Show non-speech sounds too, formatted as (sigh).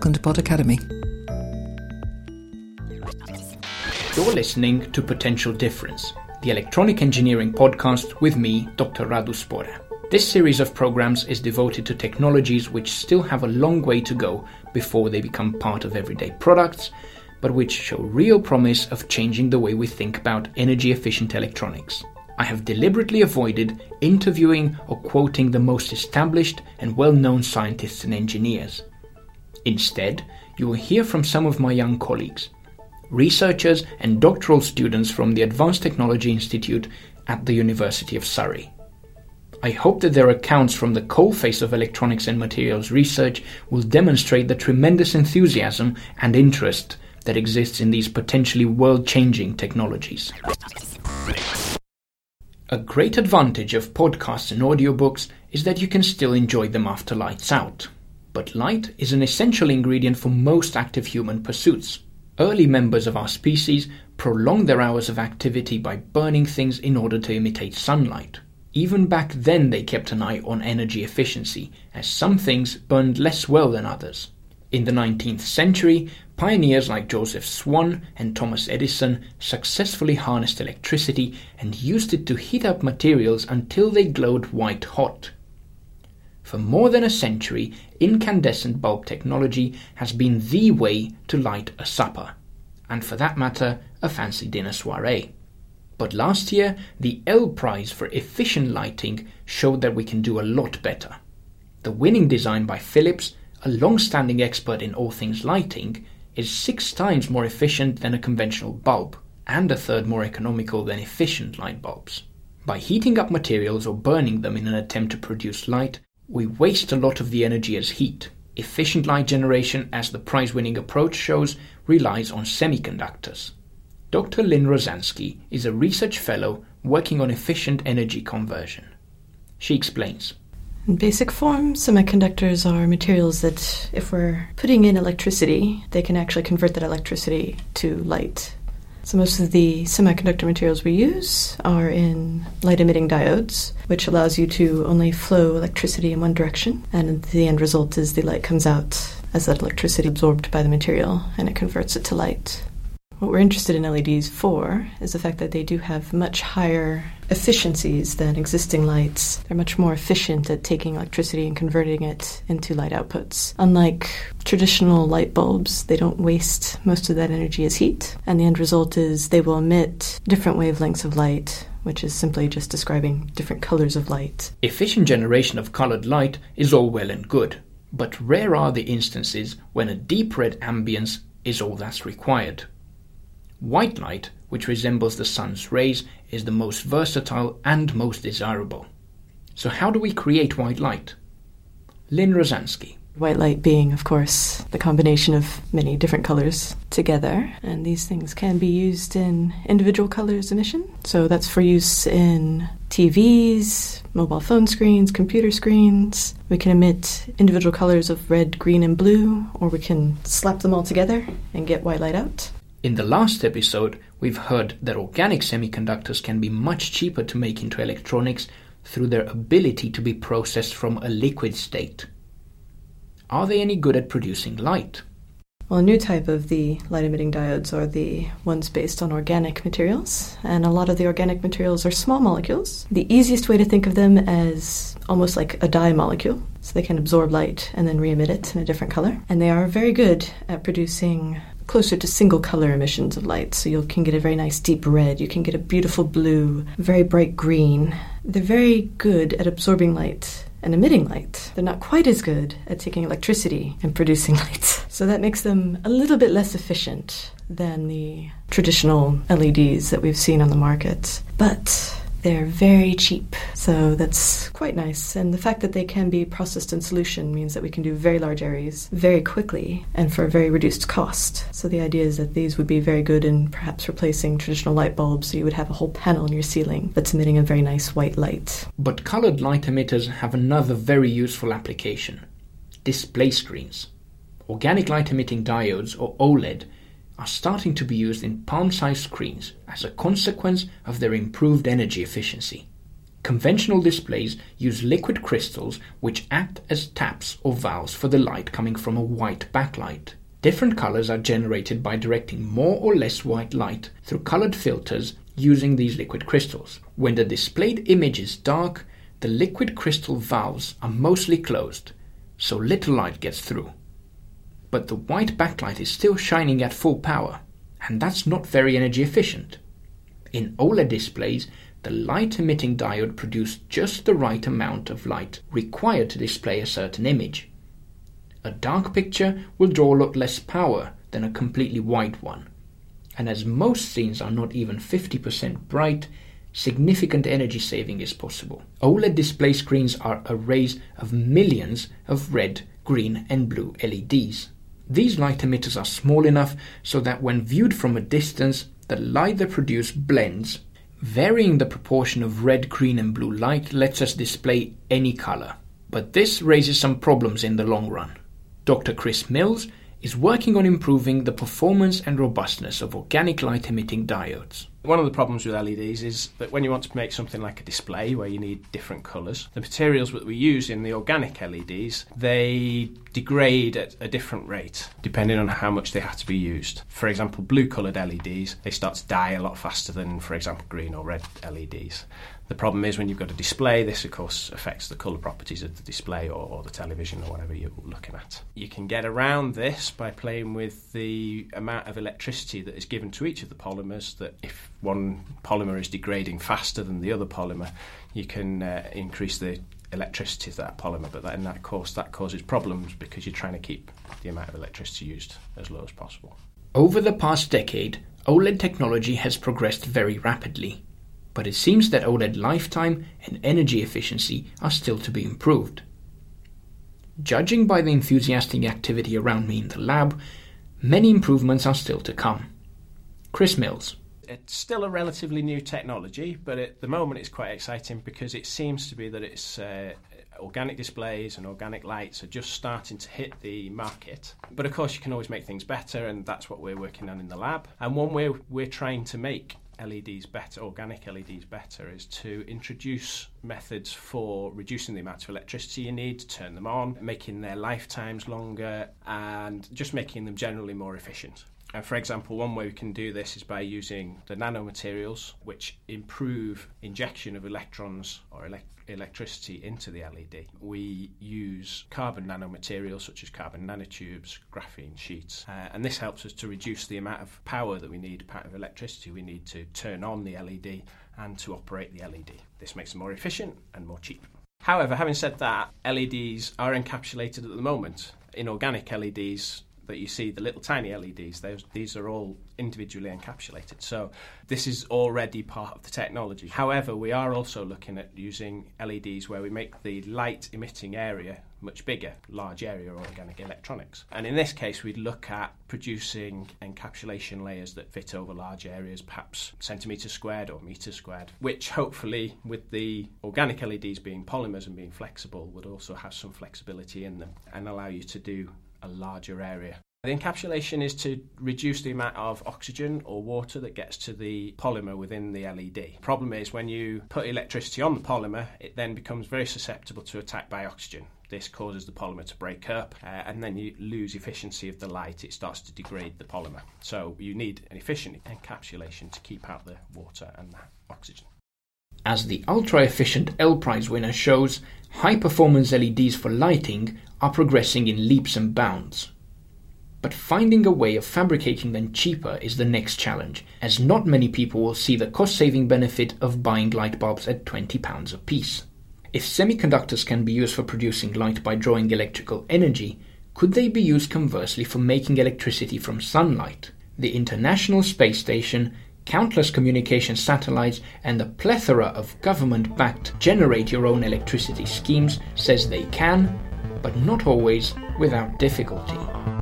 welcome to Pod Academy. You're listening to Potential Difference, the electronic engineering podcast with me, Dr. Radu Sporea. This series of programs is devoted to technologies which still have a long way to go before they become part of everyday products, but which show real promise of changing the way we think about energy efficient electronics. I have deliberately avoided interviewing or quoting the most established and well known scientists and engineers. Instead, you will hear from some of my young colleagues, researchers and doctoral students from the Advanced Technology Institute at the University of Surrey. I hope that their accounts from the coalface of electronics and materials research will demonstrate the tremendous enthusiasm and interest that exists in these potentially world changing technologies. A great advantage of podcasts and audiobooks is that you can still enjoy them after lights out. But light is an essential ingredient for most active human pursuits. Early members of our species prolonged their hours of activity by burning things in order to imitate sunlight. Even back then, they kept an eye on energy efficiency, as some things burned less well than others. In the 19th century, pioneers like Joseph Swan and Thomas Edison successfully harnessed electricity and used it to heat up materials until they glowed white hot. For more than a century, incandescent bulb technology has been the way to light a supper, and for that matter, a fancy dinner soiree. But last year, the L Prize for Efficient Lighting showed that we can do a lot better. The winning design by Philips a long-standing expert in all things lighting, is six times more efficient than a conventional bulb, and a third more economical than efficient light bulbs. By heating up materials or burning them in an attempt to produce light, we waste a lot of the energy as heat. Efficient light generation, as the prize winning approach shows, relies on semiconductors. Dr. Lynn Rozanski is a research fellow working on efficient energy conversion. She explains. In basic form, semiconductors are materials that, if we're putting in electricity, they can actually convert that electricity to light. So, most of the semiconductor materials we use are in light emitting diodes, which allows you to only flow electricity in one direction, and the end result is the light comes out as that electricity absorbed by the material and it converts it to light. What we're interested in LEDs for is the fact that they do have much higher efficiencies than existing lights. They're much more efficient at taking electricity and converting it into light outputs. Unlike traditional light bulbs, they don't waste most of that energy as heat, and the end result is they will emit different wavelengths of light which is simply just describing different colors of light. Efficient generation of colored light is all well and good, but rare are the instances when a deep red ambience is all that's required. White light, which resembles the sun's rays, is the most versatile and most desirable. So, how do we create white light? Lynn Rozanski. White light being, of course, the combination of many different colors together, and these things can be used in individual colors emission. So that's for use in TVs, mobile phone screens, computer screens. We can emit individual colors of red, green, and blue, or we can slap them all together and get white light out. In the last episode, we've heard that organic semiconductors can be much cheaper to make into electronics through their ability to be processed from a liquid state. Are they any good at producing light? Well, a new type of the light emitting diodes are the ones based on organic materials, and a lot of the organic materials are small molecules. The easiest way to think of them as almost like a dye molecule, so they can absorb light and then re emit it in a different color. And they are very good at producing closer to single color emissions of light. So you can get a very nice deep red, you can get a beautiful blue, very bright green. They're very good at absorbing light and emitting light. They're not quite as good at taking electricity and producing (laughs) light. So that makes them a little bit less efficient than the traditional LEDs that we've seen on the market. But they're very cheap, so that's quite nice. And the fact that they can be processed in solution means that we can do very large areas very quickly and for a very reduced cost. So the idea is that these would be very good in perhaps replacing traditional light bulbs, so you would have a whole panel in your ceiling that's emitting a very nice white light. But colored light emitters have another very useful application display screens. Organic light emitting diodes, or OLED, are starting to be used in palm sized screens as a consequence of their improved energy efficiency. Conventional displays use liquid crystals which act as taps or valves for the light coming from a white backlight. Different colors are generated by directing more or less white light through colored filters using these liquid crystals. When the displayed image is dark, the liquid crystal valves are mostly closed, so little light gets through. But the white backlight is still shining at full power, and that's not very energy efficient. In OLED displays, the light emitting diode produced just the right amount of light required to display a certain image. A dark picture will draw a lot less power than a completely white one. And as most scenes are not even 50% bright, significant energy saving is possible. OLED display screens are arrays of millions of red, green, and blue LEDs. These light emitters are small enough so that when viewed from a distance, the light they produce blends. Varying the proportion of red, green, and blue light lets us display any color. But this raises some problems in the long run. Dr. Chris Mills is working on improving the performance and robustness of organic light emitting diodes. One of the problems with LEDs is that when you want to make something like a display where you need different colours, the materials that we use in the organic LEDs, they degrade at a different rate depending on how much they have to be used. For example, blue coloured LEDs, they start to die a lot faster than, for example, green or red LEDs. The problem is when you've got a display, this of course affects the colour properties of the display or, or, the television or whatever you're looking at. You can get around this by playing with the amount of electricity that is given to each of the polymers. That if one polymer is degrading faster than the other polymer, you can uh, increase the electricity of that polymer. But that, in that course, that causes problems because you're trying to keep the amount of electricity used as low as possible. Over the past decade, OLED technology has progressed very rapidly but it seems that OLED lifetime and energy efficiency are still to be improved. Judging by the enthusiastic activity around me in the lab, many improvements are still to come. Chris Mills. It's still a relatively new technology, but at the moment it's quite exciting because it seems to be that it's uh, organic displays and organic lights are just starting to hit the market. But of course, you can always make things better, and that's what we're working on in the lab. And one way we're trying to make LEDs better, organic LEDs better, is to introduce methods for reducing the amount of electricity you need to turn them on, making their lifetimes longer, and just making them generally more efficient. And for example, one way we can do this is by using the nanomaterials, which improve injection of electrons or elect- electricity into the LED. We use carbon nanomaterials such as carbon nanotubes, graphene sheets, uh, and this helps us to reduce the amount of power that we need, amount of electricity we need to turn on the LED and to operate the LED. This makes them more efficient and more cheap. However, having said that, LEDs are encapsulated at the moment. Inorganic LEDs, that you see, the little tiny LEDs, these are all individually encapsulated. So this is already part of the technology. However, we are also looking at using LEDs where we make the light emitting area much bigger, large area organic electronics. And in this case, we'd look at producing encapsulation layers that fit over large areas, perhaps centimetres squared or metres squared, which hopefully, with the organic LEDs being polymers and being flexible, would also have some flexibility in them and allow you to do a larger area. The encapsulation is to reduce the amount of oxygen or water that gets to the polymer within the LED. Problem is when you put electricity on the polymer, it then becomes very susceptible to attack by oxygen. This causes the polymer to break up, uh, and then you lose efficiency of the light. It starts to degrade the polymer. So you need an efficient encapsulation to keep out the water and the oxygen. As the ultra efficient L Prize winner shows, high performance LEDs for lighting are progressing in leaps and bounds. But finding a way of fabricating them cheaper is the next challenge, as not many people will see the cost saving benefit of buying light bulbs at £20 a piece. If semiconductors can be used for producing light by drawing electrical energy, could they be used conversely for making electricity from sunlight? The International Space Station, countless communication satellites, and a plethora of government backed generate your own electricity schemes says they can, but not always without difficulty.